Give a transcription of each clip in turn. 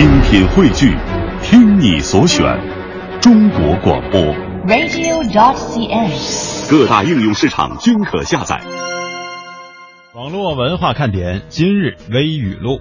精品汇聚，听你所选，中国广播。radio.cn。各大应用市场均可下载。网络文化看点今日微语录。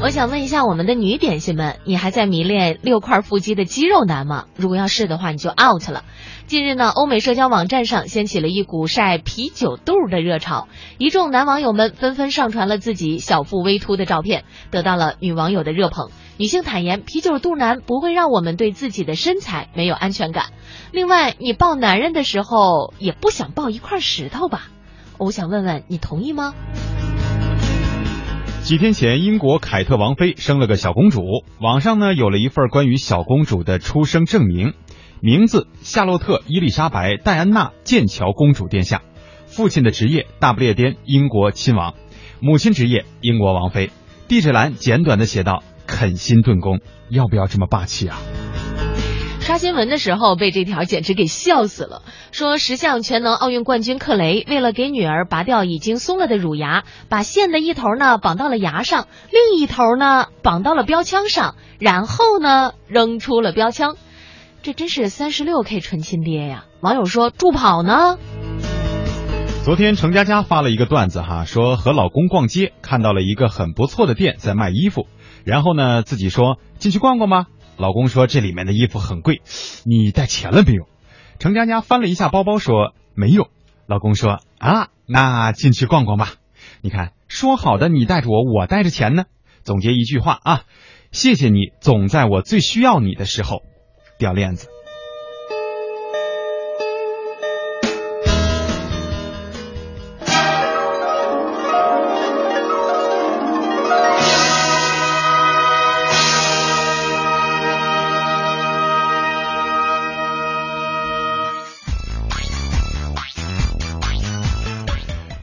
我想问一下我们的女点心们，你还在迷恋六块腹肌的肌肉男吗？如果要是的话，你就 out 了。近日呢，欧美社交网站上掀起了一股晒啤酒肚的热潮，一众男网友们纷纷上传了自己小腹微凸的照片，得到了女网友的热捧。女性坦言，啤酒肚男不会让我们对自己的身材没有安全感。另外，你抱男人的时候也不想抱一块石头吧？我想问问，你同意吗？几天前，英国凯特王妃生了个小公主，网上呢有了一份关于小公主的出生证明，名字夏洛特·伊丽莎白·戴安娜·剑桥公主殿下，父亲的职业大不列颠英国亲王，母亲职业英国王妃。地址栏简短的写道：“肯辛顿宫，要不要这么霸气啊？”刷新闻的时候被这条简直给笑死了。说十项全能奥运冠军克雷为了给女儿拔掉已经松了的乳牙，把线的一头呢绑到了牙上，另一头呢绑到了标枪上，然后呢扔出了标枪。这真是三十六 K 纯亲爹呀！网友说助跑呢。昨天程佳佳发了一个段子哈，说和老公逛街看到了一个很不错的店在卖衣服，然后呢自己说进去逛逛吧。老公说这里面的衣服很贵，你带钱了没有？程佳佳翻了一下包包说没有。老公说啊，那进去逛逛吧。你看，说好的你带着我，我带着钱呢。总结一句话啊，谢谢你总在我最需要你的时候掉链子。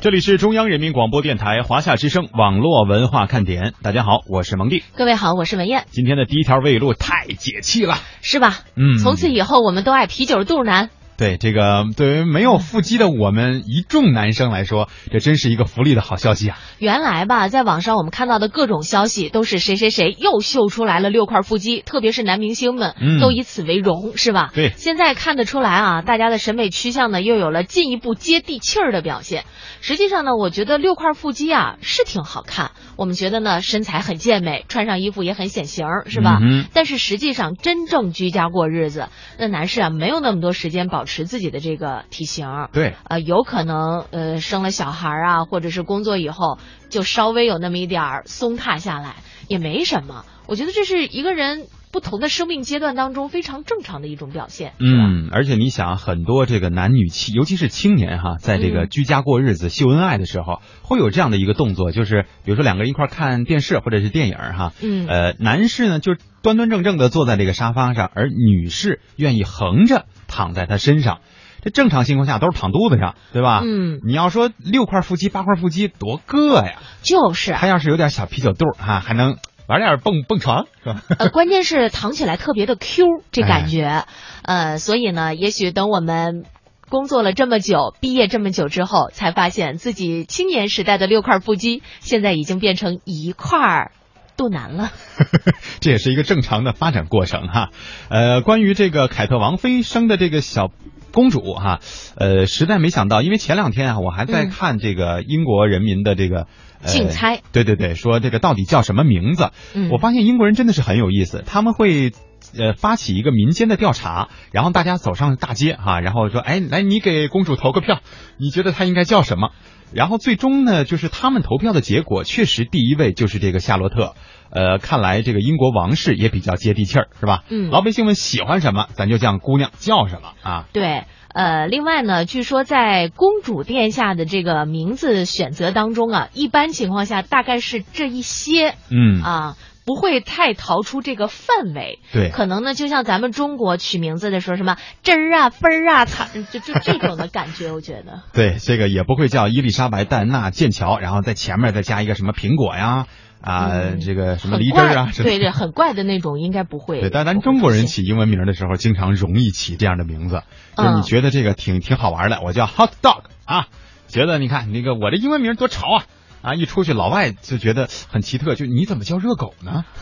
这里是中央人民广播电台华夏之声网络文化看点，大家好，我是蒙蒂。各位好，我是文艳。今天的第一条未语录太解气了，是吧？嗯，从此以后我们都爱啤酒肚男。对这个对于没有腹肌的我们一众男生来说，这真是一个福利的好消息啊！原来吧，在网上我们看到的各种消息都是谁谁谁又秀出来了六块腹肌，特别是男明星们、嗯、都以此为荣，是吧？对。现在看得出来啊，大家的审美趋向呢又有了进一步接地气儿的表现。实际上呢，我觉得六块腹肌啊是挺好看，我们觉得呢身材很健美，穿上衣服也很显形，是吧？嗯、但是实际上真正居家过日子，那男士啊没有那么多时间保持自己的这个。体型对，呃，有可能呃生了小孩啊，或者是工作以后就稍微有那么一点儿松塌下来，也没什么。我觉得这是一个人不同的生命阶段当中非常正常的一种表现。嗯，而且你想，很多这个男女青，尤其是青年哈，在这个居家过日子、秀恩爱的时候，会有这样的一个动作，就是比如说两个人一块看电视或者是电影哈，嗯，呃，男士呢就端端正正的坐在这个沙发上，而女士愿意横着躺在他身上。这正常情况下都是躺肚子上，对吧？嗯，你要说六块腹肌、八块腹肌多硌呀！就是，他要是有点小啤酒肚哈、啊，还能玩点蹦蹦床，是吧？呃，关键是躺起来特别的 Q，这感觉，哎、呃，所以呢，也许等我们。工作了这么久，毕业这么久之后，才发现自己青年时代的六块腹肌，现在已经变成一块肚腩了。这也是一个正常的发展过程哈。呃，关于这个凯特王妃生的这个小。公主哈，呃，实在没想到，因为前两天啊，我还在看这个英国人民的这个竞猜、呃，对对对，说这个到底叫什么名字？嗯，我发现英国人真的是很有意思，他们会呃发起一个民间的调查，然后大家走上大街哈，然后说，哎，来你给公主投个票，你觉得她应该叫什么？然后最终呢，就是他们投票的结果，确实第一位就是这个夏洛特。呃，看来这个英国王室也比较接地气儿，是吧？嗯，老百姓们喜欢什么，咱就叫姑娘叫什么啊。对，呃，另外呢，据说在公主殿下的这个名字选择当中啊，一般情况下大概是这一些，嗯啊。不会太逃出这个范围，对，可能呢，就像咱们中国取名字的时候，什么汁儿啊、分儿啊、惨，就就这种的感觉，我觉得。对，这个也不会叫伊丽莎白·戴安娜·剑桥，然后在前面再加一个什么苹果呀，啊，嗯、这个什么梨汁啊，对对，很怪的那种，应该不会。对，但咱中国人起英文名的时候，经常容易起这样的名字，就是你觉得这个挺挺好玩的，我叫 Hot Dog 啊，觉得你看那个我这英文名多潮啊。啊，一出去老外就觉得很奇特，就你怎么叫热狗呢？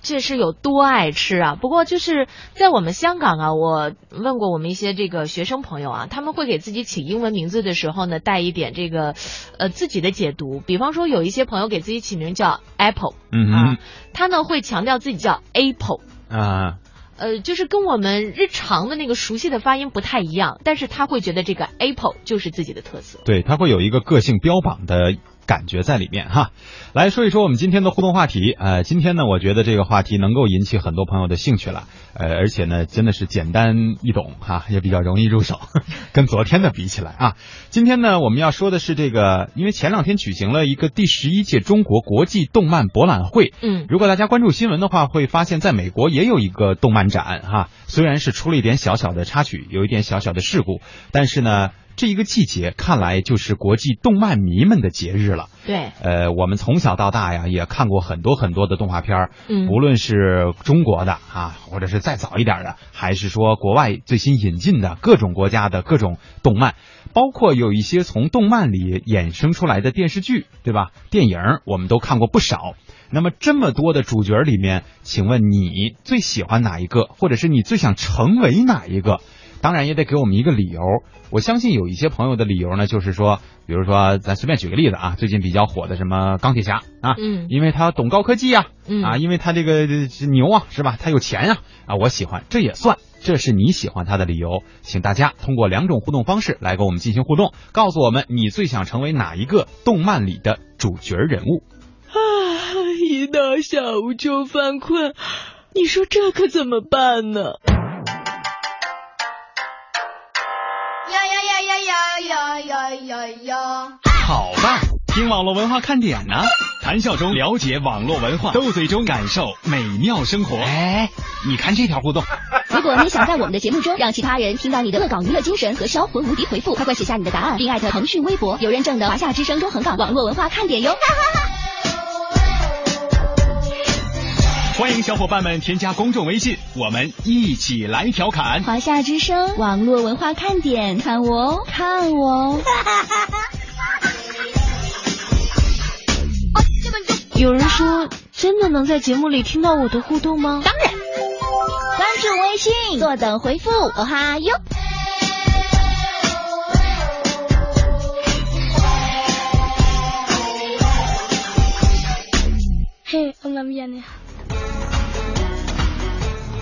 这是有多爱吃啊！不过就是在我们香港啊，我问过我们一些这个学生朋友啊，他们会给自己起英文名字的时候呢，带一点这个呃自己的解读。比方说，有一些朋友给自己起名叫 Apple，嗯啊，他呢会强调自己叫 Apple。啊，呃，就是跟我们日常的那个熟悉的发音不太一样，但是他会觉得这个 Apple 就是自己的特色。对，他会有一个个性标榜的感觉在里面哈。来说一说我们今天的互动话题，呃，今天呢，我觉得这个话题能够引起很多朋友的兴趣了，呃，而且呢，真的是简单易懂哈，也比较容易入手，跟昨天的比起来啊。今天呢，我们要说的是这个，因为前两天举行了一个第十一届中国国际动漫博览会，嗯，如果大家关注新闻的话，会发现在美国也有一个动漫展哈，虽然是出了一点小小的插曲，有一点小小的事故，但是呢，这一个季节看来就是国际动漫迷们的节日了。对，呃，我们从小到大呀，也看过很多很多的动画片儿，嗯无论是中国的啊，或者是再早一点的，还是说国外最新引进的各种国家的各种动漫，包括有一些从动漫里衍生出来的电视剧，对吧？电影儿我们都看过不少。那么这么多的主角里面，请问你最喜欢哪一个，或者是你最想成为哪一个？当然也得给我们一个理由。我相信有一些朋友的理由呢，就是说，比如说，咱随便举个例子啊，最近比较火的什么钢铁侠啊，嗯因为他懂高科技啊，嗯啊，因为他这个牛啊，是吧？他有钱呀、啊，我喜欢，这也算，这是你喜欢他的理由。请大家通过两种互动方式来跟我们进行互动，告诉我们你最想成为哪一个动漫里的主角人物。啊，一到下午就犯困，你说这可怎么办呢？呀呀呀呀呀！好吧，听网络文化看点呢，谈笑中了解网络文化，斗嘴中感受美妙生活。哎，你看这条互动，如果你想在我们的节目中让其他人听到你的恶搞娱乐精神和销魂无敌回复，快快写下你的答案，并艾特腾讯微博有认证的华夏之声中横岗网络文化看点哟。欢迎小伙伴们添加公众微信，我们一起来调侃。华夏之声网络文化看点，看我哦，看我哦。有人说，真的能在节目里听到我的互动吗？当然，关注微信，坐等回复，哦哈哟。嘿，我那边呢？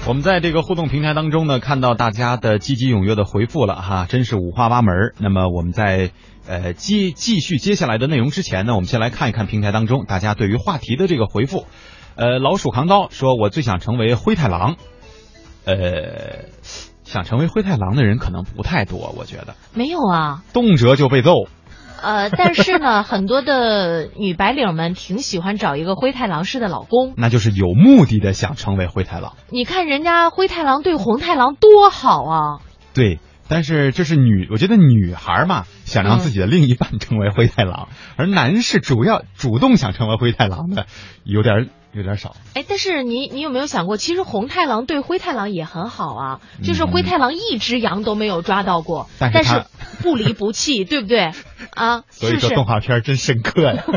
我们在这个互动平台当中呢，看到大家的积极踊跃的回复了哈，真是五花八门。那么我们在呃继继续接下来的内容之前呢，我们先来看一看平台当中大家对于话题的这个回复。呃，老鼠扛刀说，我最想成为灰太狼。呃，想成为灰太狼的人可能不太多，我觉得没有啊，动辄就被揍。呃，但是呢，很多的女白领们挺喜欢找一个灰太狼式的老公。那就是有目的的想成为灰太狼。你看人家灰太狼对红太狼多好啊！对，但是这是女，我觉得女孩嘛，想让自己的另一半成为灰太狼，而男士主要主动想成为灰太狼的，有点有点少。哎，但是你你有没有想过，其实红太狼对灰太狼也很好啊，就是灰太狼一只羊都没有抓到过，但但是 不离不弃，对不对？啊，所以说？动画片真深刻呀。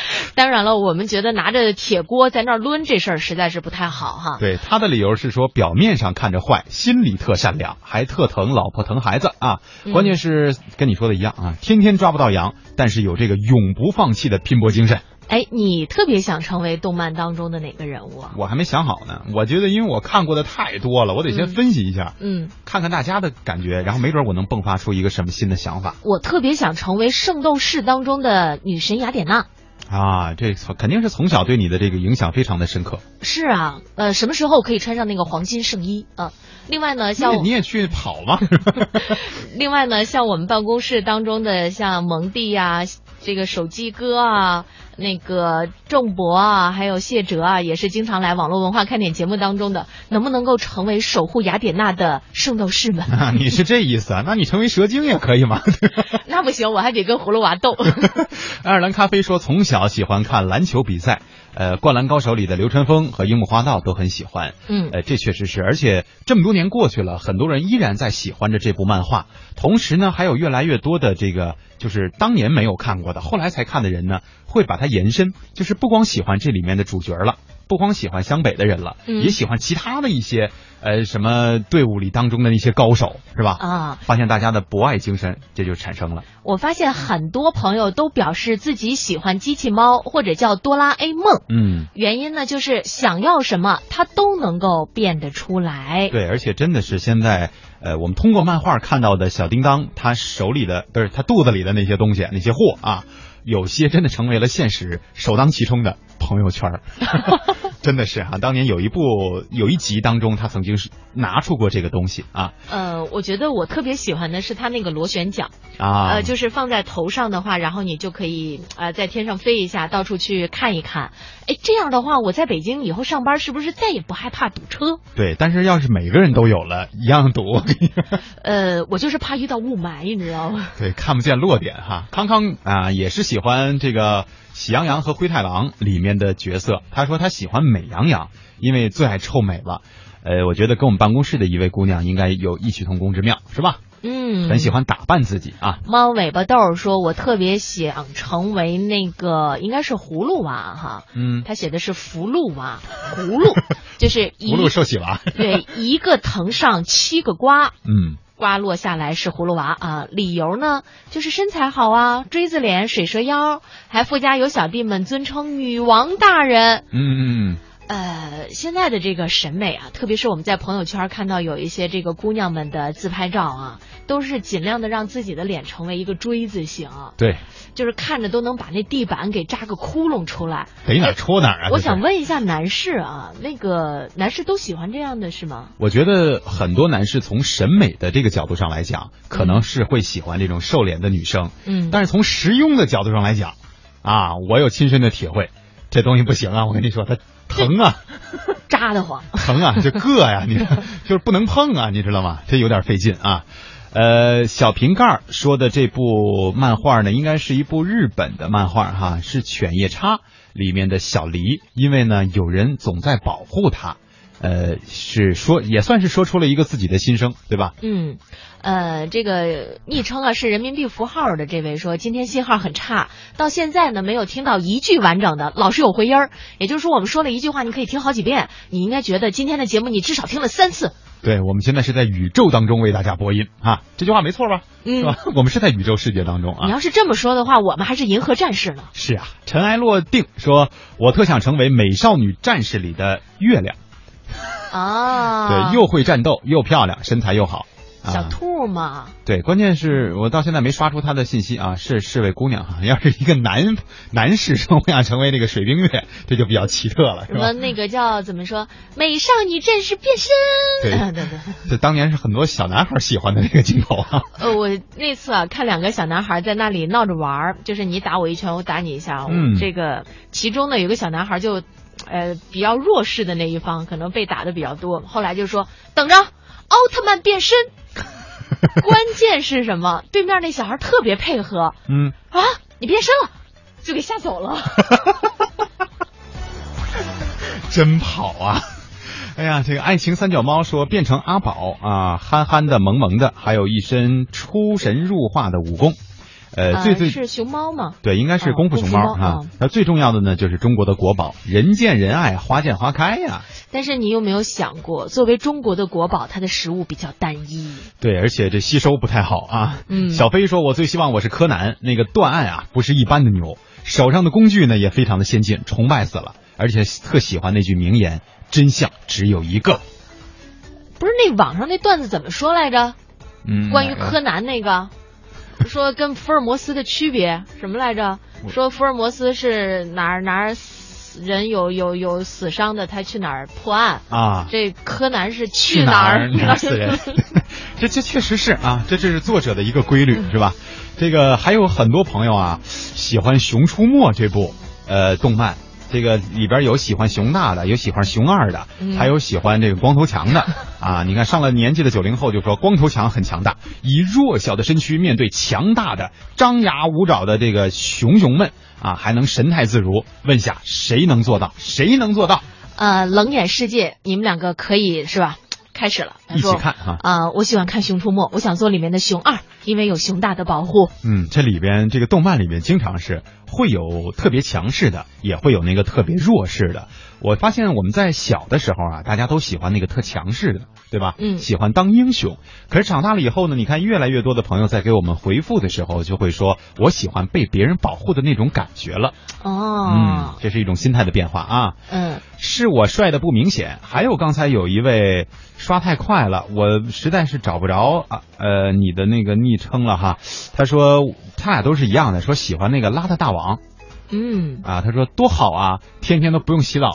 当然了，我们觉得拿着铁锅在那儿抡这事儿实在是不太好哈。对他的理由是说，表面上看着坏，心里特善良，还特疼老婆疼孩子啊。嗯关键是跟你说的一样啊，天天抓不到羊，但是有这个永不放弃的拼搏精神。哎，你特别想成为动漫当中的哪个人物啊？我还没想好呢，我觉得因为我看过的太多了，我得先嗯分析一下，嗯，看看大家的感觉，然后没准我能迸发出一个什么新的想法我特别想成为《圣斗士》当中的女神雅典娜。啊。这肯定是从小对你的这个影响非常的深刻。是啊，呃，什么时候可以穿上那个黄金圣衣啊？另外呢，你像也你也去跑吗？另外呢，像我们办公室当中的像蒙蒂呀、这个手机哥啊、那个仲博啊，还有谢哲啊，也是经常来网络文化看点节目当中的，能不能够成为守护雅典娜的圣斗士们？啊，你是这意思啊？那你成为蛇精也可以吗？那不行，我还得跟葫芦娃斗。爱尔兰咖啡说，从小喜欢看篮球比赛，呃，《灌篮高手》里的流川枫和樱木花道都很喜欢。嗯呃，这确实是，而且这么多年过去了，很多人依然在喜欢着这部漫画。同时呢，还有越来越多的这个，就是当年没有看过的，后来才看的人呢，会把它延伸，就是不光喜欢这里面的主角了。不光喜欢湘北的人了，嗯也喜欢其他的一些呃什么队伍里当中的那些高手，是吧？啊，发现大家的博爱精神这就产生了。我发现很多朋友都表示自己喜欢机器猫或者叫哆啦 A 梦，嗯，原因呢就是想要什么它都能够变得出来。对，而且真的是现在，呃，我们通过漫画看到的小叮当，他手里的不是他肚子里的那些东西，那些货啊，有些真的成为了现实首当其冲的朋友圈。真的是哈、当年有一部有一集当中，他曾经是拿出过这个东西啊呃，我觉得我特别喜欢的是他那个螺旋桨，啊，呃，就是放在头上的话，然后你就可以呃在天上飞一下，到处去看一看。哎，这样的话，我在北京以后上班是不是再也不害怕堵车？对，但是要是每个人都有了，一样堵，我跟你说。呃，我就是怕遇到雾霾，你知道吗？对，看不见落点哈。康康啊、也是喜欢这个《喜羊羊和灰太狼》里面的角色。他说他喜欢美羊羊，因为最爱臭美了。呃，我觉得跟我们办公室的一位姑娘应该有异曲同工之妙，是吧？嗯，很喜欢打扮自己啊。猫尾巴豆儿说：“我特别想成为那个，应该是葫芦娃哈。嗯，他写的是福禄娃，葫芦 就是一葫芦寿喜娃。对一个藤上七个瓜，嗯，瓜落下来是葫芦娃啊。理由呢，就是身材好啊，锥子脸、水蛇腰，还附加有小弟们尊称女王大人。嗯嗯嗯，呃，现在的这个审美啊，特别是我们在朋友圈看到有一些这个姑娘们的自拍照啊，都是尽量的让自己的脸成为一个锥子形，对，就是看着都能把那地板给扎个窟窿出来。得哪儿戳哪儿啊。我想问一下男士啊，那个男士都喜欢这样的是吗？我觉得很多男士从审美的这个角度上来讲，可能是会喜欢这种瘦脸的女生，嗯，但是从实用的角度上来讲，啊，我有亲身的体会，这东西不行啊！我跟你说，它疼啊，扎得慌。疼啊，就硌呀、你就是不能碰啊，你知道吗？这有点费劲啊。呃，小瓶盖说的这部漫画呢，应该是一部日本的漫画哈，是《犬夜叉》里面的小黎，因为呢有人总在保护它，呃，是说也算是说出了一个自己的心声，对吧？嗯，呃，这个昵称啊是人民币符号的这位说，今天信号很差，到现在呢没有听到一句完整的，老是有回音儿。也就是说，我们说了一句话，你可以听好几遍，你应该觉得今天的节目你至少听了三次。对，我们现在是在宇宙当中为大家播音啊，这句话没错吧？嗯是嗯吧？我们是在宇宙世界当中啊。你要是这么说的话，我们还是银河战士呢。是啊，尘埃落定说，我特想成为美少女战士里的月亮，啊，对，又会战斗，又漂亮，身材又好。小啊、兔嘛，对，关键是我到现在没刷出她的信息啊，是是位姑娘哈。要是一个男男士说我想成为那个水冰月，这就比较奇特了，什么那个叫怎么说？美少女战士变身。对对对。这当年是很多小男孩喜欢的那个镜头啊。呃，我那次啊，看两个小男孩在那里闹着玩儿，就是你打我一拳，我打你一下。嗯这个其中呢，有个小男孩就，呃，比较弱势的那一方，可能被打的比较多。后来就说等着，奥特曼变身。关键是什么？对面那小孩特别配合嗯，啊，你变身了，就给吓走了。真跑啊！哎呀，这个爱情三脚猫说变成阿宝啊，憨憨的、萌萌的，还有一身出神入化的武功。呃，最最是熊猫吗？对，应该是哦功夫熊猫啊哦。那最重要的呢，就是中国的国宝，人见人爱，花见花开呀。但是你有没有想过，作为中国的国宝，它的食物比较单一。对，而且这吸收不太好啊。嗯小飞说：“我最希望我是柯南，那个断案啊，不是一般的牛，手上的工具呢也非常的先进，崇拜死了。而且特喜欢那句名言：真相只有一个。不是那网上那段子怎么说来着？嗯，关于柯南那个，说跟福尔摩斯的区别什么来着？说福尔摩斯是哪儿哪儿死人有有有死伤的，他去哪儿破案。啊，这柯南是去哪儿哪儿死人。这这确实是啊，这这是作者的一个规律，是吧？这个还有很多朋友啊，喜欢《熊出没》这部呃动漫。这个里边有喜欢熊大的，有喜欢熊二的，嗯还有喜欢这个光头强的 啊！你看上了年纪的九零后就说光头强很强大，以弱小的身躯面对强大的张牙舞爪的这个熊熊们啊，还能神态自如。问下谁能做到？谁能做到？呃，冷眼世界，你们两个可以是吧？开始了。一起看哈。啊、我喜欢看《熊出没》，我想做里面的熊二，因为有熊大的保护。嗯，这里边这个动漫里面经常是会有特别强势的，也会有那个特别弱势的。我发现我们在小的时候啊，大家都喜欢那个特强势的，对吧？嗯喜欢当英雄。可是长大了以后呢，你看越来越多的朋友在给我们回复的时候，就会说我喜欢被别人保护的那种感觉了。哦嗯哦，，这是一种心态的变化啊。嗯是我帅的不明显，还有刚才有一位刷太快了，我实在是找不着啊呃你的那个昵称了哈。他说他俩都是一样的，说喜欢那个邋遢大王嗯，啊，他说多好啊，天天都不用洗澡。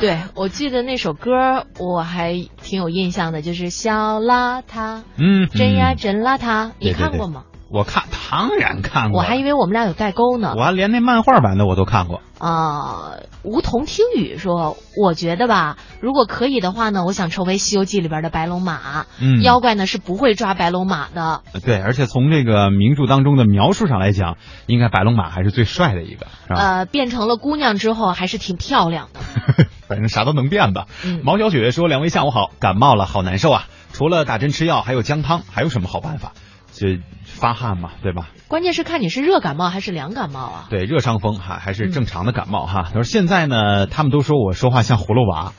对，我记得那首歌我还挺有印象的，就是小邋遢，嗯，真呀嗯真邋遢，你对对对看过吗？我看当然看过，我还以为我们俩有代沟呢。我还连那漫画版的我都看过。啊、梧桐听雨说，我觉得吧，如果可以的话呢，我想成为《西游记》里边的白龙马。嗯妖怪呢是不会抓白龙马的。对，而且从这个名著当中的描述上来讲，应该白龙马还是最帅的一个，呃，变成了姑娘之后还是挺漂亮的。反正啥都能变吧。嗯毛小雪说：“两位下午好，感冒了，好难受啊！除了打针吃药，还有姜汤，还有什么好办法？就发汗嘛，对吧？关键是看你是热感冒还是凉感冒啊。对，热伤风哈还是正常的感冒哈。他说现在呢，他们都说我说话像葫芦娃，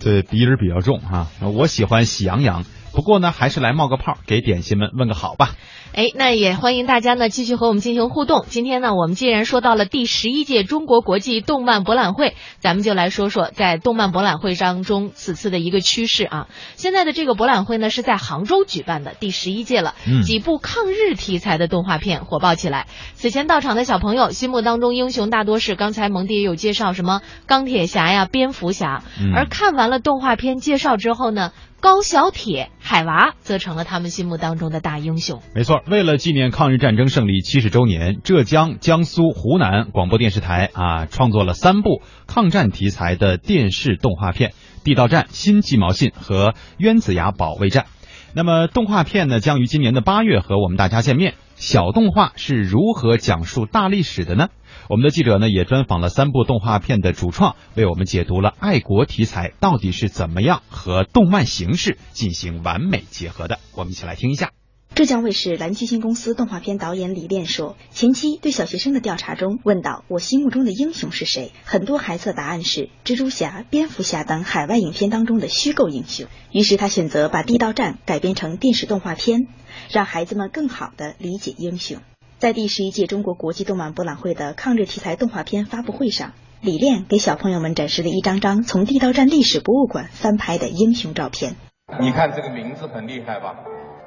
对，鼻音比较重哈。我喜欢喜羊羊，不过呢，还是来冒个泡，给点心们问个好吧。哎，那也欢迎大家呢继续和我们进行互动。今天呢，我们既然说到了第十一届中国国际动漫博览会，咱们就来说说在动漫博览会当中此次的一个趋势啊。现在的这个博览会呢是在杭州举办的，第十一届了。嗯几部抗日题材的动画片火爆起来。此前到场的小朋友心目当中英雄大多是刚才蒙迪也有介绍什么钢铁侠呀、蝙蝠侠，嗯而看完了动画片介绍之后呢，高小铁、海娃则成了他们心目当中的大英雄。没错，为了纪念抗日战争胜利七十周年，浙江、江苏、湖南广播电视台啊创作了三部抗战题材的电视动画片，《地道战》《新鸡毛信》和《冤子崖保卫战》。那么动画片呢，将于今年的八月和我们大家见面。小动画是如何讲述大历史的呢？我们的记者呢也专访了三部动画片的主创，为我们解读了爱国题材到底是怎么样和动漫形式进行完美结合的。我们一起来听一下。浙江卫视蓝巨星公司动画片导演李炼说，前期对小学生的调查中问到我心目中的英雄是谁，很多孩子的答案是蜘蛛侠、蝙蝠侠等海外影片当中的虚构英雄。于是他选择把《地道战》改编成电视动画片，让孩子们更好地理解英雄。在第十一届中国国际动漫博览会的抗日题材动画片发布会上，李炼给小朋友们展示了一张张从地道战历史博物馆翻拍的英雄照片。你看这个名字很厉害吧？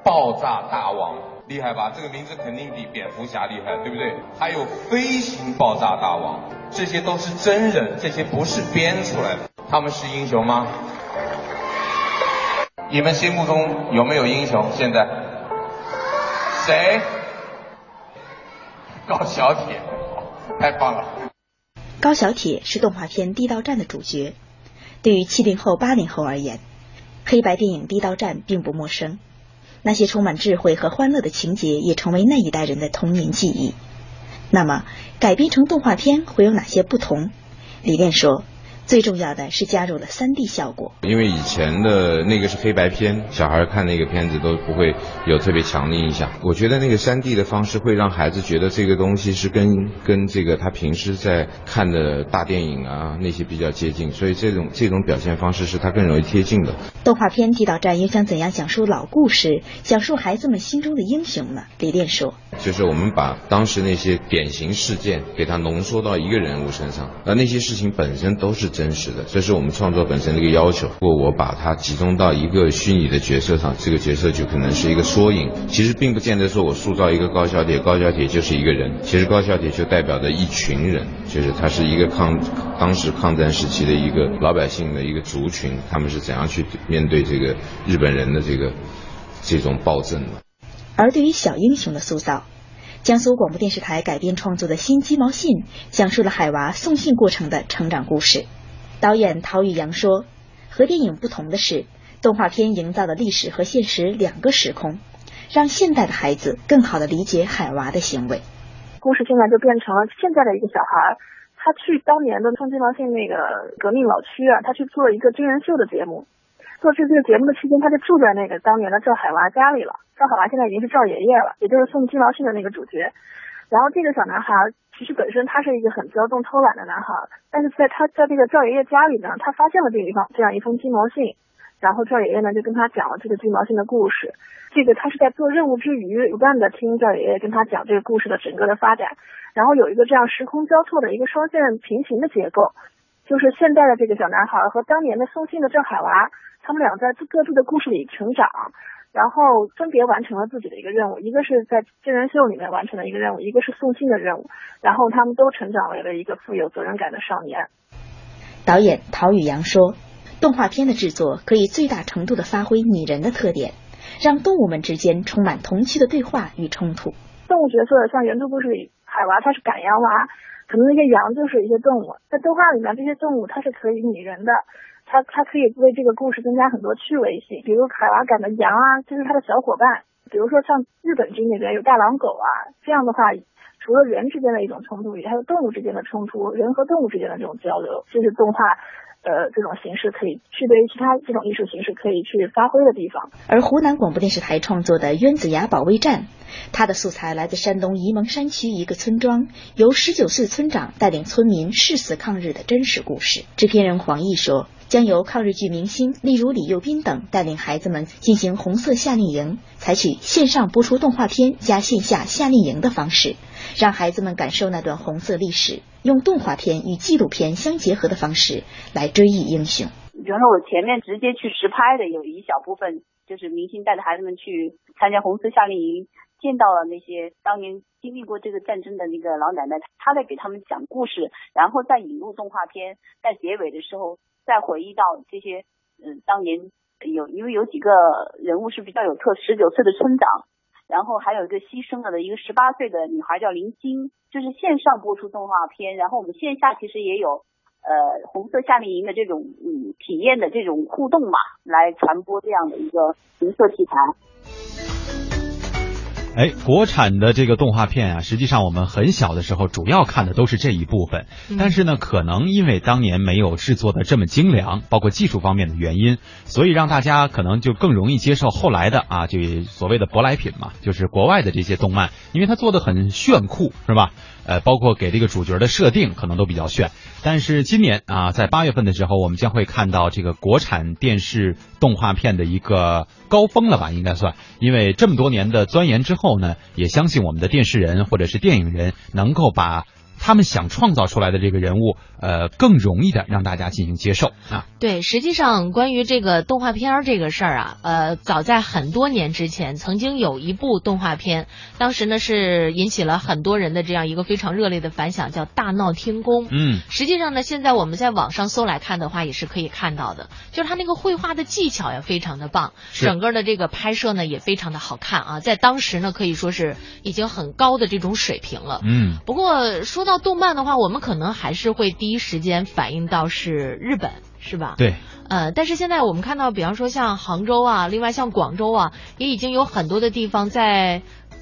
爆炸大王厉害吧？这个名字肯定比蝙蝠侠厉害，对不对？还有飞行爆炸大王，这些都是真人，这些不是编出来的。他们是英雄吗？你们心目中有没有英雄？现在谁？高小铁，太棒了！高小铁是动画片《地道战》的主角。对于七零后、八零后而言，黑白电影《地道战》并不陌生。那些充满智慧和欢乐的情节也成为那一代人的童年记忆。那么，改编成动画片会有哪些不同？李炼说，最重要的是加入了 3D 效果。因为以前的那个是黑白片，小孩看那个片子都不会有特别强的印象。我觉得那个三 D 的方式会让孩子觉得这个东西是跟跟这个他平时在看的大电影啊那些比较接近，所以这种这种表现方式是他更容易贴近的。动画片《地道战》又想怎样讲述老故事，讲述孩子们心中的英雄呢？李炼说，就是我们把当时那些典型事件给它浓缩到一个人物身上，而那些事情本身都是真实的，这是我们创作本身的一个要求。如果我把它集中到一个虚拟的角色上，这个角色就可能是一个缩影。其实并不见得说我塑造一个高小铁，高小铁就是一个人，其实高小铁就代表着一群人，就是他是一个抗当时抗战时期的一个老百姓的一个族群，他们是怎样去面对这个日本人的这个这种暴政的。而对于小英雄的塑造，江苏广播电视台改编创作的《新鸡毛信》讲述了海娃送信过程的成长故事。导演陶宇阳说，和电影不同的是，动画片营造了历史和现实两个时空，让现代的孩子更好地理解海娃的行为。故事现在就变成了现在的一个小孩，他去当年的送鸡毛信那个革命老区啊，他去做一个真人秀的节目。做这个节目的期间，他就住在那个当年的赵海娃家里了。赵海娃现在已经是赵爷爷了，也就是送鸡毛信的那个主角。然后这个小男孩其实本身他是一个很骄纵偷懒的男孩，但是在他在这个赵爷爷家里呢，他发现了这一方这样一封鸡毛信，然后赵爷爷呢就跟他讲了这个鸡毛信的故事。这个他是在做任务之余，不断的听赵爷爷跟他讲这个故事的整个的发展，然后有一个这样时空交错的一个双线平行的结构，就是现在的这个小男孩和当年的送信的郑海娃，他们俩在各自的故事里成长。然后分别完成了自己的一个任务，一个是在真人秀里面完成了一个任务，一个是送信的任务。然后他们都成长为了一个富有责任感的少年。导演陶宇阳说：“动画片的制作可以最大程度的发挥拟人的特点，让动物们之间充满童趣的对话与冲突。动物角色像原著故事里海娃，它是赶羊娃，可能那些羊就是一些动物。在动画里面，这些动物它是可以拟人的。”它它可以为这个故事增加很多趣味性，比如海娃赶的羊啊，就是它的小伙伴。比如说像日本军那边有大狼狗啊，这样的话，除了人之间的一种冲突，也还有动物之间的冲突，人和动物之间的这种交流，这是动画呃这种形式可以区别于其他这种艺术形式可以去发挥的地方。而湖南广播电视台创作的《冤子崖保卫战》，它的素材来自山东沂蒙山区一个村庄，由十九岁村长带领村民誓死抗日的真实故事。制片人黄奕说。将由抗日剧明星，例如李幼斌等带领孩子们进行红色夏令营，采取线上播出动画片加线下夏令营的方式，让孩子们感受那段红色历史，用动画片与纪录片相结合的方式来追忆英雄。比方说，我前面直接去实拍的有一小部分，就是明星带着孩子们去参加红色夏令营，见到了那些当年经历过这个战争的那个老奶奶，她在给他们讲故事，然后再引入动画片，在结尾的时候。再回忆到这些，嗯，当年有因为有几个人物是比较有特，十九岁的村长，然后还有一个牺牲了的一个十八岁的女孩叫林晶，就是线上播出动画片，然后我们线下其实也有，呃，红色夏令营的这种嗯体验的这种互动嘛，来传播这样的一个红色题材。哎，国产的这个动画片啊，实际上我们很小的时候主要看的都是这一部分，但是呢，可能因为当年没有制作的这么精良，包括技术方面的原因，所以让大家可能就更容易接受后来的啊，就所谓的舶来品嘛，就是国外的这些动漫，因为它做的很炫酷，是吧？呃，包括给这个主角的设定可能都比较炫，但是今年啊，在八月份的时候，我们将会看到这个国产电视动画片的一个高峰了吧？应该算，因为这么多年的钻研之后呢，也相信我们的电视人或者是电影人能够把。他们想创造出来的这个人物，呃，更容易的让大家进行接受啊。对，实际上关于这个动画片这个事儿啊，呃，早在很多年之前，曾经有一部动画片，当时呢是引起了很多人的这样一个非常热烈的反响，叫《大闹天宫》。嗯，实际上呢，现在我们在网上搜来看的话，也是可以看到的，就是他那个绘画的技巧也非常的棒，整个的这个拍摄呢也非常的好看啊，在当时呢可以说是已经很高的这种水平了。嗯，不过说。到动漫的话，我们可能还是会第一时间反应到是日本，是吧？对。呃，但是现在我们看到，比方说像杭州啊，另外像广州啊，也已经有很多的地方在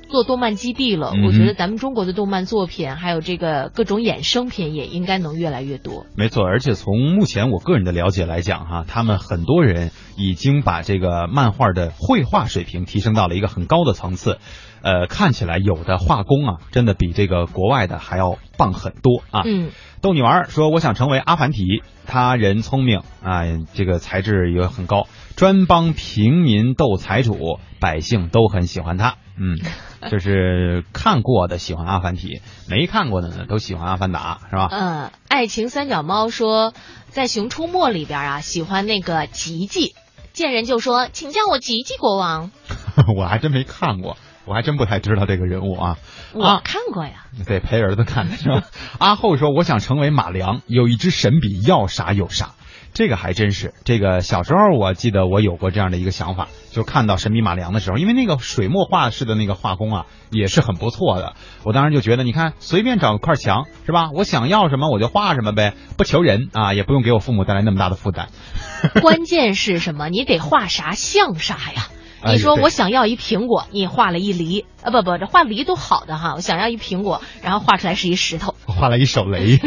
做动漫基地了。我觉得咱们中国的动漫作品，还有这个各种衍生品，也应该能越来越多。没错，而且从目前我个人的了解来讲，哈，他们很多人已经把这个漫画的绘画水平提升到了一个很高的层次。呃，看起来有的画工啊，真的比这个国外的还要棒很多啊。嗯，逗你玩说，我想成为阿凡提，他人聪明啊，这个才智也很高，专帮平民斗财主，百姓都很喜欢他。嗯，就是看过的喜欢阿凡提，没看过的呢都喜欢阿凡达，是吧？嗯，爱情三脚猫说，在《熊出没》里边啊，喜欢那个吉吉，见人就说，请叫我吉吉国王。我还真没看过。我还真不太知道这个人物啊，我看过呀，对，陪儿子看的是吧？阿后说：“我想成为马良，有一支神笔，要啥有啥。”这个还真是，这个小时候我记得我有过这样的一个想法，就看到神笔马良的时候，因为那个水墨画式的那个画工啊，也是很不错的。我当时就觉得，你看，随便找块墙是吧？我想要什么我就画什么呗，不求人啊，也不用给我父母带来那么大的负担。关键是什么？你得画啥像啥呀？你说我想要一苹果，你画了一梨啊？不不，这画梨都好的哈。我想要一苹果，然后画出来是一石头，画了一手雷。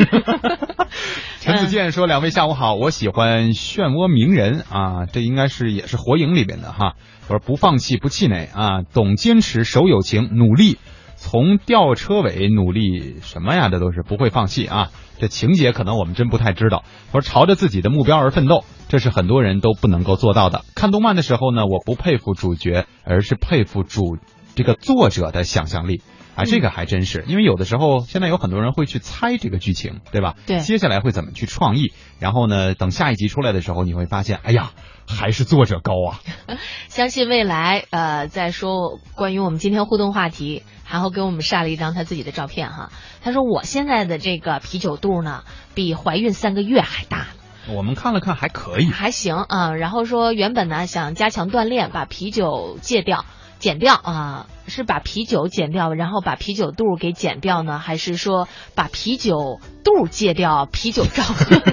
陈子健说：“两位下午好，我喜欢漩涡鸣人啊，这应该是也是火影里边的哈。我说不放弃，不气馁啊，懂坚持，守友情，努力，从吊车尾努力什么呀？这都是不会放弃啊。这情节可能我们真不太知道。我说朝着自己的目标而奋斗，这是很多人都不能够做到的。看动漫的时候呢，我不佩服主角，而是佩服主这个作者的想象力。”啊，这个还真是，因为有的时候现在有很多人会去猜这个剧情，对吧？对，接下来会怎么去创意？然后呢，等下一集出来的时候，你会发现，哎呀，还是作者高啊！相信未来，呃，在说关于我们今天互动话题，然后给我们晒了一张他自己的照片哈。他说我现在的这个啤酒肚呢，比怀孕三个月还大。我们看了看，还可以，还行啊。然后说原本呢想加强锻炼，把啤酒戒掉。减掉啊，是把啤酒减掉，然后把啤酒肚给减掉呢，还是说把啤酒肚戒掉，啤酒照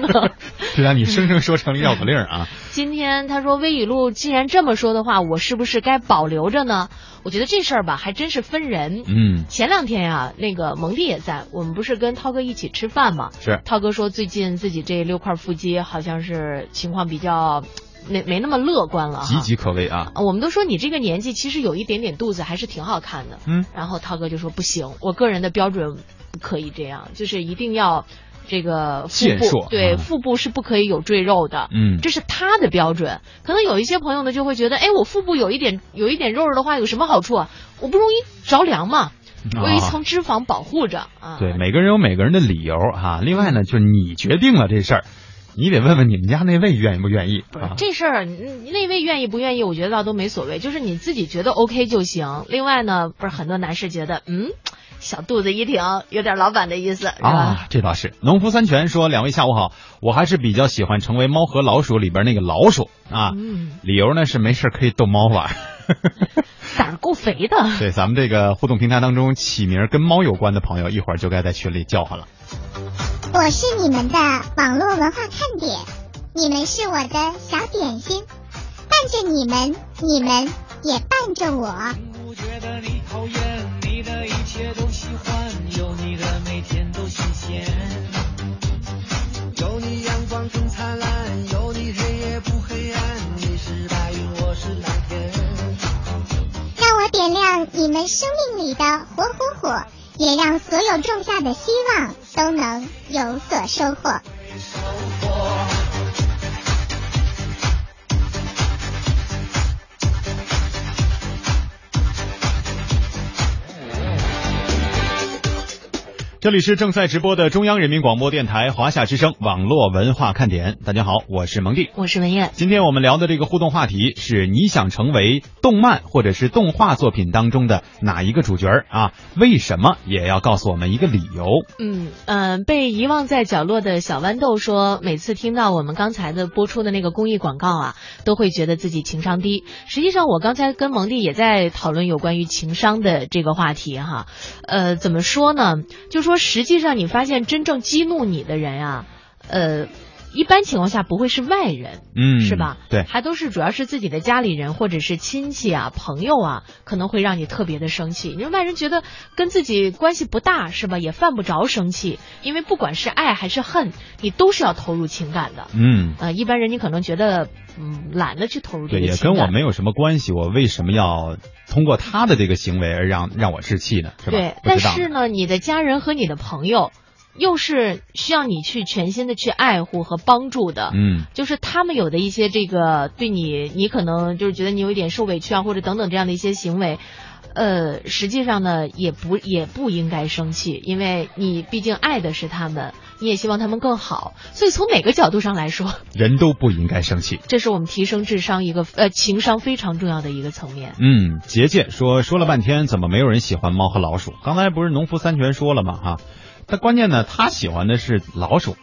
呢？是让你生生说成了绕口令啊！今天他说微雨露，既然这么说的话，我是不是该保留着呢？我觉得这事儿吧，还真是分人。嗯，前两天呀，那个蒙蒂也在，我们不是跟涛哥一起吃饭嘛？是。涛哥说最近自己这六块腹肌好像是情况比较。没没那么乐观了，岌岌可危啊！我们都说你这个年纪其实有一点点肚子还是挺好看的，嗯。然后涛哥就说不行，我个人的标准不可以这样，就是一定要这个腹部对腹部是不可以有赘肉的，嗯，这是他的标准。可能有一些朋友呢就会觉得，哎，我腹部有一点有一点肉肉的话有什么好处啊？我不容易着凉嘛，我有一层脂肪保护着啊。对，每个人有每个人的理由哈。另外呢，就是你决定了这事儿。你得问问你们家那位愿意不愿意？不是这事儿，那位愿意不愿意？我觉得倒都没所谓，就是你自己觉得 OK 就行。另外呢，不是很多男士觉得，嗯，小肚子一挺，有点老板的意思，是吧？这倒是。农夫三泉说：“两位下午好，我还是比较喜欢成为猫和老鼠里边那个老鼠啊。理由呢是没事可以逗猫玩，胆儿够肥的。对，咱们这个互动平台当中起名跟猫有关的朋友，一会儿就该在群里叫唤了。”我是你们的网络文化看点，你们是我的小点心，伴着你们，你们也伴着我。有你阳光更灿烂，有你黑夜不黑暗，你是白云，我是蓝天。让我点亮你们生命里的火火火。也让所有种下的希望都能有所收获。这里是正在直播的中央人民广播电台华夏之声网络文化看点。大家好，我是蒙蒂，我是文艳。今天我们聊的这个互动话题是：你想成为动漫或者是动画作品当中的哪一个主角啊？为什么？也要告诉我们一个理由。嗯嗯，被遗忘在角落的小豌豆说，每次听到我们刚才的播出的那个公益广告啊，都会觉得自己情商低。实际上，我刚才跟蒙蒂也在讨论有关于情商的这个话题哈。呃，怎么说呢？就说。实际上，你发现真正激怒你的人啊，呃，一般情况下不会是外人，嗯，是吧？对，还都是主要是自己的家里人或者是亲戚啊、朋友啊，可能会让你特别的生气。因为外人觉得跟自己关系不大，是吧？也犯不着生气，因为不管是爱还是恨，你都是要投入情感的。嗯，呃，一般人你可能觉得，嗯，懒得去投入这个情感，也跟我没有什么关系。我为什么要？通过他的这个行为而让让我置气呢，是吧？对，但是呢，你的家人和你的朋友，又是需要你去全心的去爱护和帮助的。嗯，就是他们有的一些这个对你，你可能就是觉得你有一点受委屈啊，或者等等这样的一些行为。呃，实际上呢，也不也不应该生气，因为你毕竟爱的是他们，你也希望他们更好，所以从每个角度上来说，人都不应该生气。这是我们提升智商一个呃情商非常重要的一个层面。嗯，杰杰说说了半天，怎么没有人喜欢猫和老鼠？刚才不是农夫三全说了吗？哈，他关键呢，他喜欢的是老鼠，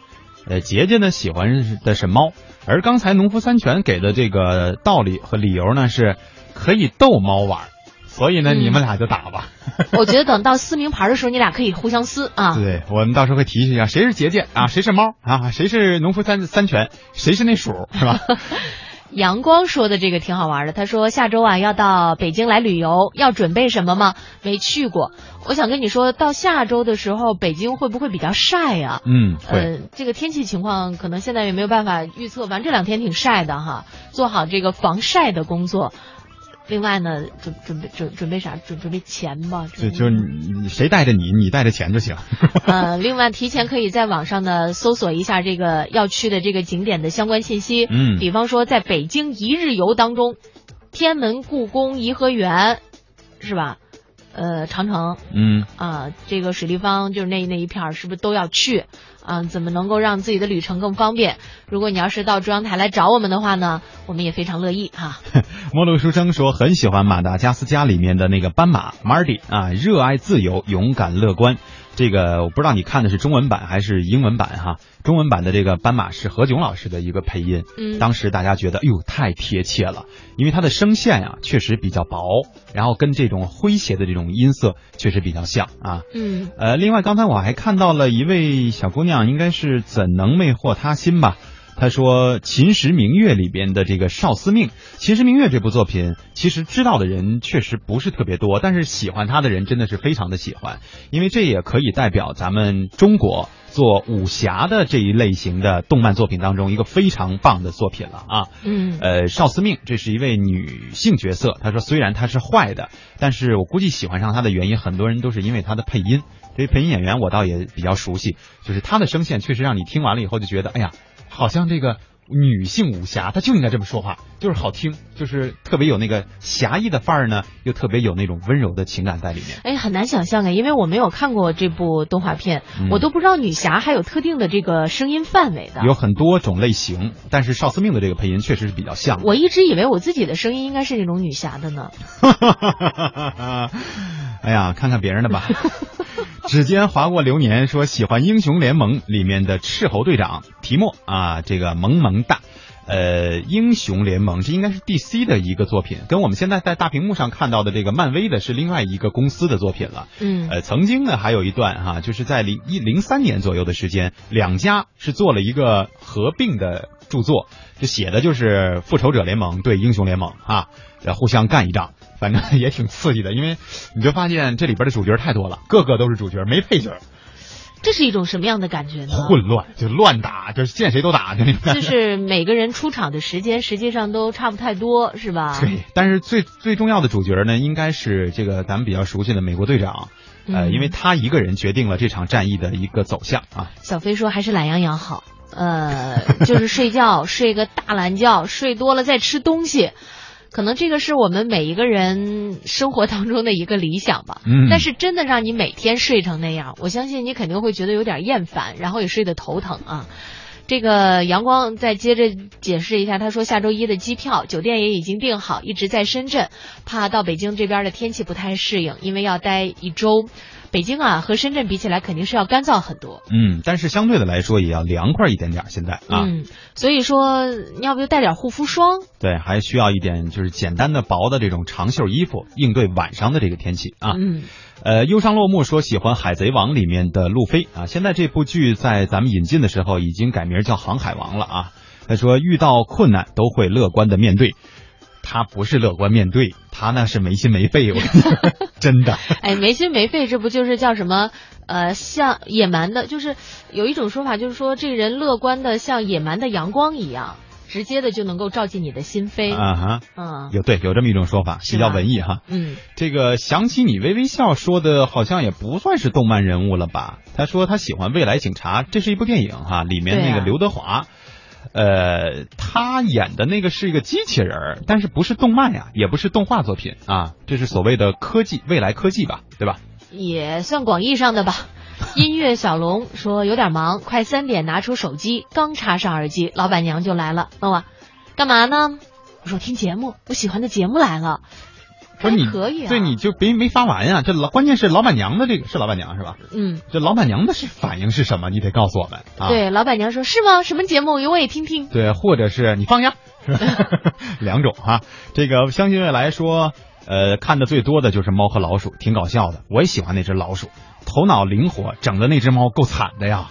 呃，杰杰呢喜欢的是猫，而刚才农夫三全给的这个道理和理由呢，是可以逗猫玩。所以呢，你们俩就打吧。我觉得等到撕名牌的时候，你俩可以互相撕啊。对，我们到时候会提示一下，谁是杰杰啊，谁是猫啊，谁是农夫三三全，谁是那鼠，是吧？阳光说的这个挺好玩的，他说下周啊要到北京来旅游，要准备什么吗？没去过，我想跟你说到下周的时候，北京会不会比较晒啊、嗯，呃会。，这个天气情况可能现在也没有办法预测，反正这两天挺晒的哈，做好这个防晒的工作。另外呢，准准备准准备啥？准准备钱吧。就就你谁带着你，你带着钱就行。呃，另外提前可以在网上呢搜索一下这个要去的这个景点的相关信息。嗯比方说在北京一日游当中，天安门、故宫、颐和园，是吧？呃，长城嗯，啊、这个水立方就是那那一片儿，是不是都要去？啊、怎么能够让自己的旅程更方便？如果你要是到中央台来找我们的话呢，我们也非常乐意哈。陌路书生说很喜欢马达加斯加里面的那个斑马 Marty 啊，热爱自由，勇敢乐观。这个我不知道你看的是中文版还是英文版哈。中文版的这个斑马是何炅老师的一个配音，嗯当时大家觉得，哎呦，太贴切了，因为他的声线呀、确实比较薄，然后跟这种诙谐的这种音色确实比较像啊。嗯呃，另外刚才我还看到了一位小姑娘，应该是怎能魅惑他心吧？她说《秦时明月》里边的这个少司命，《秦时明月》这部作品，其实知道的人确实不是特别多，但是喜欢他的人真的是非常的喜欢，因为这也可以代表咱们中国做武侠的这一类型的动漫作品当中一个非常棒的作品了啊。嗯呃，少司命这是一位女性角色。她说，虽然她是坏的，但是我估计喜欢上她的原因，很多人都是因为她的配音。这位配音演员我倒也比较熟悉，就是她的声线确实让你听完了以后就觉得，哎呀，好像这个女性武侠，她就应该这么说话，就是好听，就是特别有那个侠义的范儿呢，又特别有那种温柔的情感在里面。哎，很难想象啊，因为我没有看过这部动画片，嗯我都不知道女侠还有特定的这个声音范围的。有很多种类型，但是少司命的这个配音确实是比较像。我一直以为我自己的声音应该是那种女侠的呢。哎呀，看看别人的吧。指尖划过流年说喜欢《英雄联盟》里面的斥候队长提莫啊，这个萌萌哒。呃，英雄联盟这应该是 DC 的一个作品，跟我们现在在大屏幕上看到的这个漫威的是另外一个公司的作品了。嗯呃，曾经呢还有一段哈、就是在零一零三年左右的时间，两家是做了一个合并的著作，就写的就是复仇者联盟对英雄联盟啊，呃互相干一仗，反正也挺刺激的，因为你就发现这里边的主角太多了，个个都是主角，没配角，这是一种什么样的感觉呢？混乱就乱打，就是见谁都打，就那个。就是 每个人出场的时间实际上都差不太多，是吧？对，但是最最重要的主角呢，应该是这个咱们比较熟悉的美国队长，呃，嗯因为他一个人决定了这场战役的一个走向啊。小飞说还是懒羊羊好，呃，就是睡觉 睡个大懒觉，睡多了再吃东西。可能这个是我们每一个人生活当中的一个理想吧。嗯但是真的让你每天睡成那样，我相信你肯定会觉得有点厌烦，然后也睡得头疼啊。这个阳光再接着解释一下，他说下周一的机票、酒店也已经订好，一直在深圳，怕到北京这边的天气不太适应，因为要待一周。北京啊和深圳比起来，肯定是要干燥很多。嗯，但是相对的来说也要凉快一点点。现在啊，嗯，所以说你要不就带点护肤霜？对，还需要一点就是简单的薄的这种长袖衣服，应对晚上的这个天气啊。嗯，呃，忧伤落幕说喜欢《海贼王》里面的路飞啊，现在这部剧在咱们引进的时候已经改名叫《航海王》了啊。他说遇到困难都会乐观的面对，他不是乐观面对，他那是没心没肺，我跟你说，真的。哎，没心没肺，这不就是叫什么？呃，像野蛮的，就是有一种说法，就是说这个人乐观的像野蛮的阳光一样，直接的就能够照进你的心扉。啊哈，嗯有对有这么一种说法，比较文艺哈。嗯，这个想起你微微笑说的，好像也不算是动漫人物了吧？他说他喜欢《未来警察》，这是一部电影哈，里面那个刘德华，呃，他演的那个是一个机器人，但是不是动漫呀，也不是动画作品啊，这是所谓的科技，未来科技吧，对吧？也算广义上的吧。音乐小龙说有点忙，快三点拿出手机，刚插上耳机，老板娘就来了，问我干嘛呢？我说听节目，我喜欢的节目来了。不是你可以啊对，你就别没发完呀。这老关键是老板娘的这个是老板娘是吧？嗯，这老板娘的是反应是什么？你得告诉我们啊。对，老板娘说是吗？什么节目？我也听听。对，或者是你放下，两种哈。这个相信未来说，呃，看的最多的就是猫和老鼠，挺搞笑的。我也喜欢那只老鼠，头脑灵活，整的那只猫够惨的呀。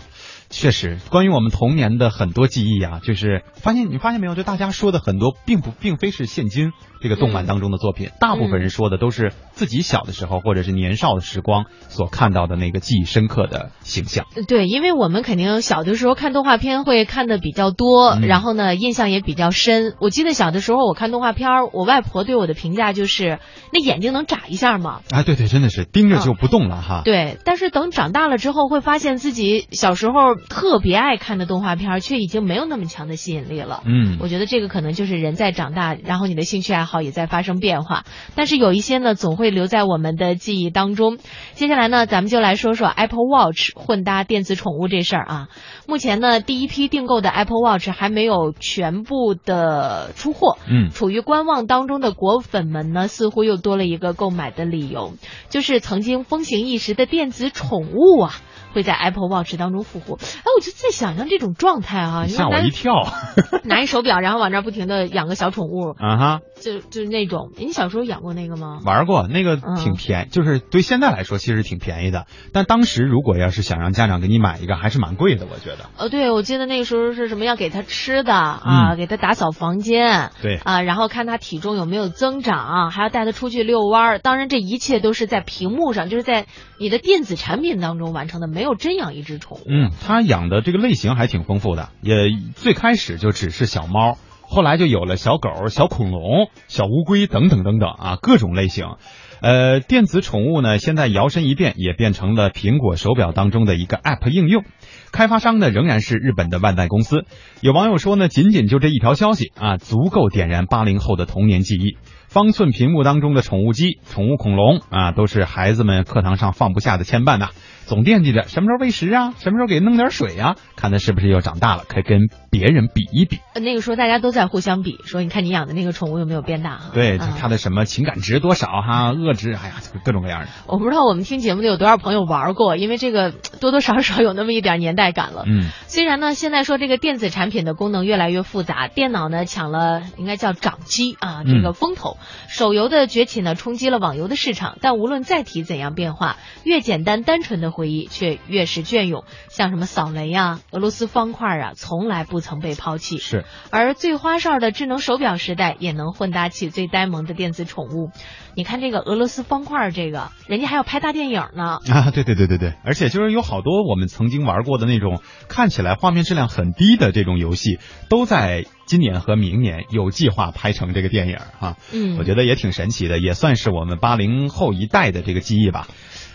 确实，关于我们童年的很多记忆啊，就是发现你发现没有，就大家说的很多，并不并非是现今这个动漫当中的作品，大部分人说的都是自己小的时候或者是年少的时光所看到的那个记忆深刻的形象。对，因为我们肯定小的时候看动画片会看的比较多，嗯然后呢印象也比较深。我记得小的时候我看动画片，我外婆对我的评价就是那眼睛能眨一下吗？啊，对对，真的是盯着就不动了哈。对，但是等长大了之后，会发现自己小时候特别爱看的动画片，却已经没有那么强的吸引力了。嗯我觉得这个可能就是人在长大，然后你的兴趣爱好也在发生变化。但是有一些呢，总会留在我们的记忆当中。接下来呢，咱们就来说说 Apple Watch 混搭电子宠物这事儿啊。目前呢，第一批订购的 Apple Watch 还没有全部的出货。嗯处于观望当中的果粉们呢，似乎又多了一个购买的理由，就是曾经风行一时的电子宠物啊。会在 Apple Watch 当中复活，哎，我就在想象这种状态啊，吓我一跳 拿一手表，然后往这儿不停的养个小宠物，啊哈！就就是那种，你小时候养过那个吗？玩过那个嗯挺便宜，就是对现在来说其实挺便宜的，但当时如果要是想让家长给你买一个，还是蛮贵的，我觉得。呃，对，我记得那个时候是什么要给他吃的啊，嗯给他打扫房间，对啊，然后看他体重有没有增长，还要带他出去遛弯儿。当然，这一切都是在屏幕上，就是在你的电子产品当中完成的，没没有真养一只宠物。嗯，他养的这个类型还挺丰富的，也最开始就只是小猫，后来就有了小狗、小恐龙、小乌龟等等等等啊，各种类型。呃，电子宠物呢，现在摇身一变，也变成了苹果手表当中的一个 App 应用。开发商呢仍然是日本的万代公司。有网友说呢，仅仅就这一条消息啊，足够点燃八零后的童年记忆。方寸屏幕当中的宠物鸡、宠物恐龙啊，都是孩子们课堂上放不下的牵绊呐、总惦记着什么时候喂食啊，什么时候给弄点水啊，看他是不是又长大了，可以跟别人比一比。呃那个时候大家都在互相比，说你看你养的那个宠物有没有变大哈？对，啊它的什么情感值多少哈，恶值，哎呀，各种各样的。我不知道我们听节目的有多少朋友玩过，因为这个多多少少有那么一点年代感了。嗯，虽然呢，现在说这个电子产品的功能越来越复杂，电脑呢抢了应该叫掌机啊这个风头，手游的崛起呢冲击了网游的市场，但无论载体怎样变化，越简单单纯的回忆却越是隽永，像什么扫雷啊、俄罗斯方块啊，从来不曾被抛弃。是，而最花哨的智能手表时代，也能混搭起最呆萌的电子宠物。你看这个俄罗斯方块，这个人家还要拍大电影呢。啊，对对对对对，而且就是有好多我们曾经玩过的那种看起来画面质量很低的这种游戏，都在今年和明年有计划拍成这个电影啊。嗯我觉得也挺神奇的，也算是我们八零后一代的这个记忆吧。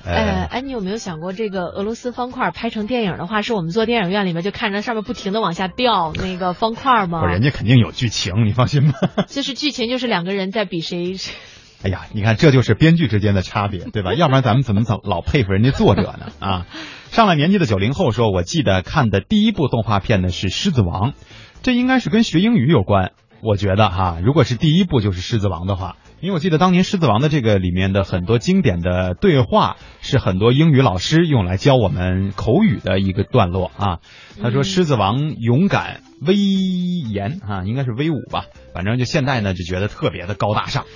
呃，呃，哎，你有没有想过，这个俄罗斯方块拍成电影的话，是我们坐电影院里面就看着上面不停的往下掉那个方块吗不？人家肯定有剧情，你放心吧。就是剧情就是两个人在比谁。哎呀，你看这就是编剧之间的差别，对吧？要不然咱们怎么总老佩服人家作者呢？啊，上了年纪的九零后说，我记得看的第一部动画片呢是《狮子王》，这应该是跟学英语有关。我觉得哈，如果是第一部就是《狮子王》的话，因为我记得当年《狮子王》的这个里面的很多经典的对话，是很多英语老师用来教我们口语的一个段落啊。他说：“嗯狮子王勇敢威严啊，应该是威武吧，反正就现在呢就觉得特别的高大上。”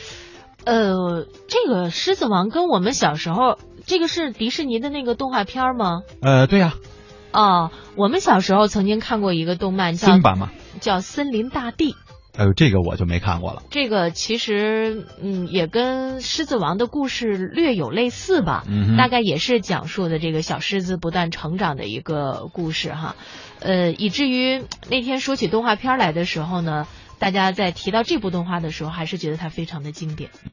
呃，这个《狮子王》跟我们小时候，这个是迪士尼的那个动画片吗？呃，对呀、哦，我们小时候曾经看过一个动漫叫新版嘛。叫《森林大帝》。呃，这个我就没看过了。这个其实，嗯，也跟《狮子王》的故事略有类似吧，嗯大概也是讲述的这个小狮子不断成长的一个故事哈，呃，以至于那天说起动画片来的时候呢，大家在提到这部动画的时候，还是觉得它非常的经典。